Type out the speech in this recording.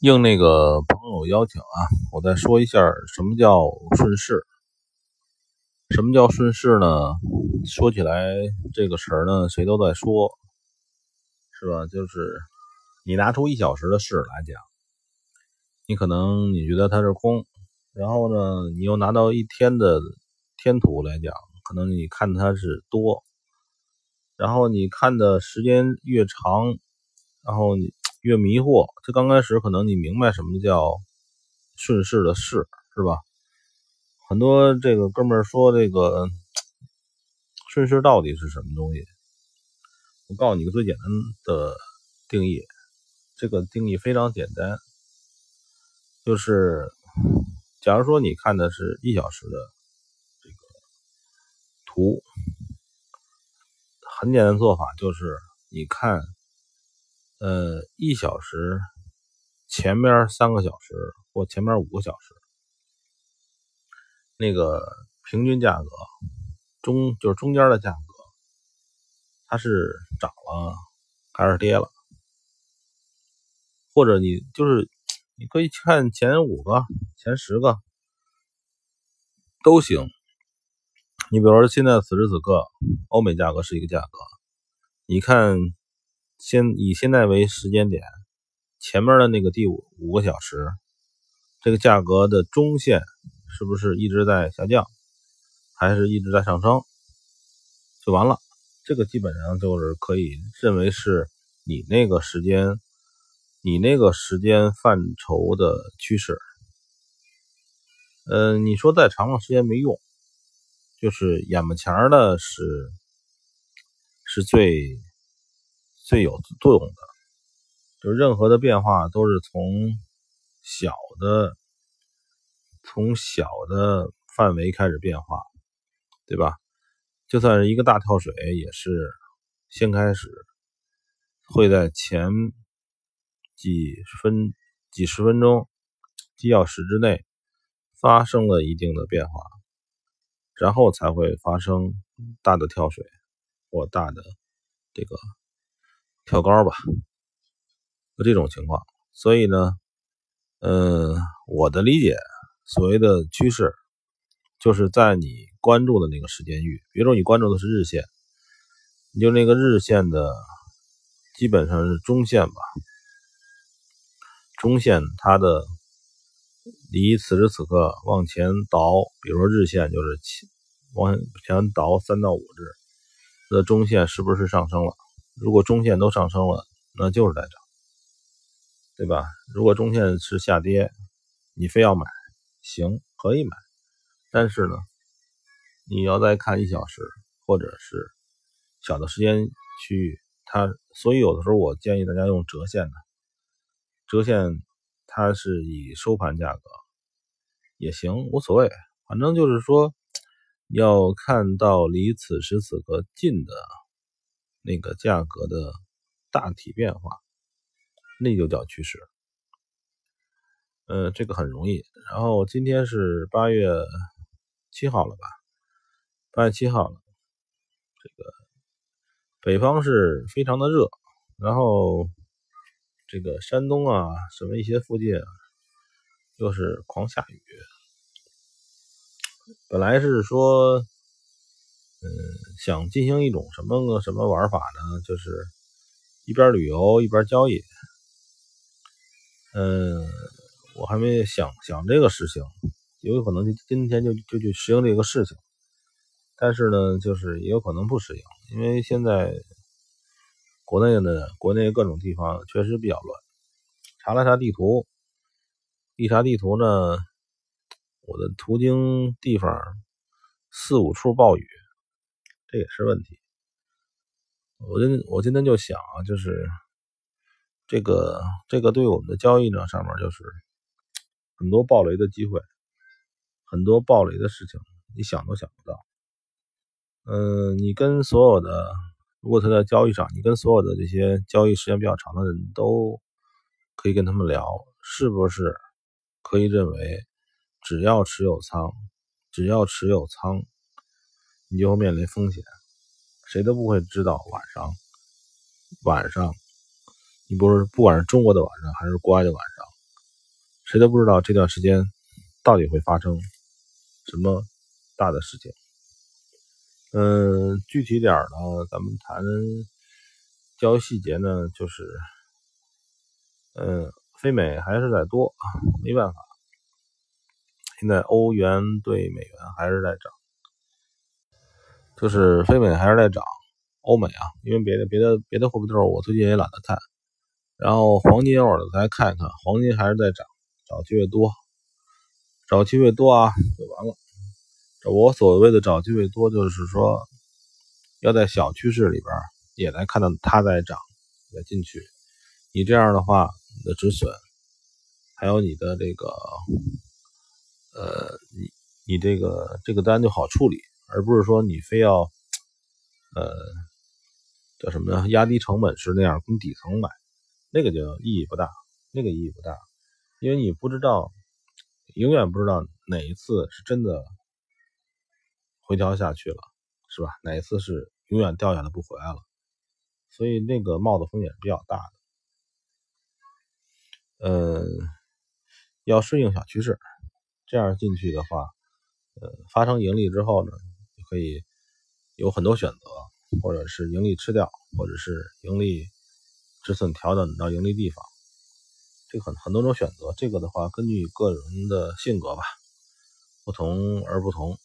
应那个朋友邀请啊，我再说一下什么叫顺势。什么叫顺势呢？说起来这个词儿呢，谁都在说，是吧？就是你拿出一小时的事来讲，你可能你觉得它是空，然后呢，你又拿到一天的天图来讲，可能你看它是多，然后你看的时间越长，然后你。越迷惑，这刚开始可能你明白什么叫顺势的势，是吧？很多这个哥们儿说这个顺势到底是什么东西？我告诉你个最简单的定义，这个定义非常简单，就是假如说你看的是一小时的这个图，很简单做法就是你看。呃，一小时前面三个小时或前面五个小时，那个平均价格中就是中间的价格，它是涨了还是跌了？或者你就是你可以看前五个、前十个都行。你比如说现在此时此刻，欧美价格是一个价格，你看。先以现在为时间点，前面的那个第五五个小时，这个价格的中线是不是一直在下降，还是一直在上升？就完了，这个基本上就是可以认为是你那个时间，你那个时间范畴的趋势。嗯，你说再长的时间没用，就是眼巴前的是是最。最有作用的，就任何的变化都是从小的、从小的范围开始变化，对吧？就算是一个大跳水，也是先开始会在前几分、几十分钟、几小时之内发生了一定的变化，然后才会发生大的跳水或大的这个。跳高吧，就这种情况。所以呢，嗯，我的理解，所谓的趋势，就是在你关注的那个时间域。比如说你关注的是日线，你就那个日线的基本上是中线吧。中线它的离此时此刻往前倒，比如说日线就是往前倒三到五日，那中线是不是上升了？如果中线都上升了，那就是在涨，对吧？如果中线是下跌，你非要买，行，可以买，但是呢，你要再看一小时或者是小的时间区域，它所以有的时候我建议大家用折线的，折线它是以收盘价格也行，无所谓，反正就是说要看到离此时此刻近的。那个价格的大体变化，那就叫趋势。呃，这个很容易。然后今天是八月七号了吧？八月七号了。这个北方是非常的热，然后这个山东啊，什么一些附近又是狂下雨。本来是说。嗯，想进行一种什么个什么玩法呢？就是一边旅游一边交易。嗯，我还没想想这个事情，有可能就今天就就去实行这个事情。但是呢，就是也有可能不实行，因为现在国内的国内各种地方确实比较乱。查了查地图，一查地图呢，我的途经地方四五处暴雨。这也是问题。我今我今天就想啊，就是这个这个对我们的交易呢，上面就是很多暴雷的机会，很多暴雷的事情，你想都想不到。嗯，你跟所有的，如果他在交易上，你跟所有的这些交易时间比较长的人都可以跟他们聊，是不是可以认为，只要持有仓，只要持有仓。你就会面临风险，谁都不会知道晚上，晚上，你不是不管是中国的晚上还是国外的晚上，谁都不知道这段时间到底会发生什么大的事情。嗯，具体点呢，咱们谈交易细节呢，就是，嗯，非美还是在多，没办法。现在欧元对美元还是在涨，就是非美还是在涨，欧美啊，因为别的别的别的货币都我最近也懒得看。然后黄金偶尔再看一看，黄金还是在涨，早期越多，早期越多啊，就完了。我所谓的早期越多，就是说要在小趋势里边也来看到它在涨，再进去。你这样的话，你的止损还有你的这个。呃，你你这个这个单就好处理，而不是说你非要，呃，叫什么呢？压低成本是那样跟底层买，那个就意义不大，那个意义不大，因为你不知道，永远不知道哪一次是真的回调下去了，是吧？哪一次是永远掉下来不回来了，所以那个冒的风险是比较大的。嗯，要适应小趋势。这样进去的话，呃，发生盈利之后呢，可以有很多选择，或者是盈利吃掉，或者是盈利止损调整到盈利地方，这个很很多种选择。这个的话，根据个人的性格吧，不同而不同。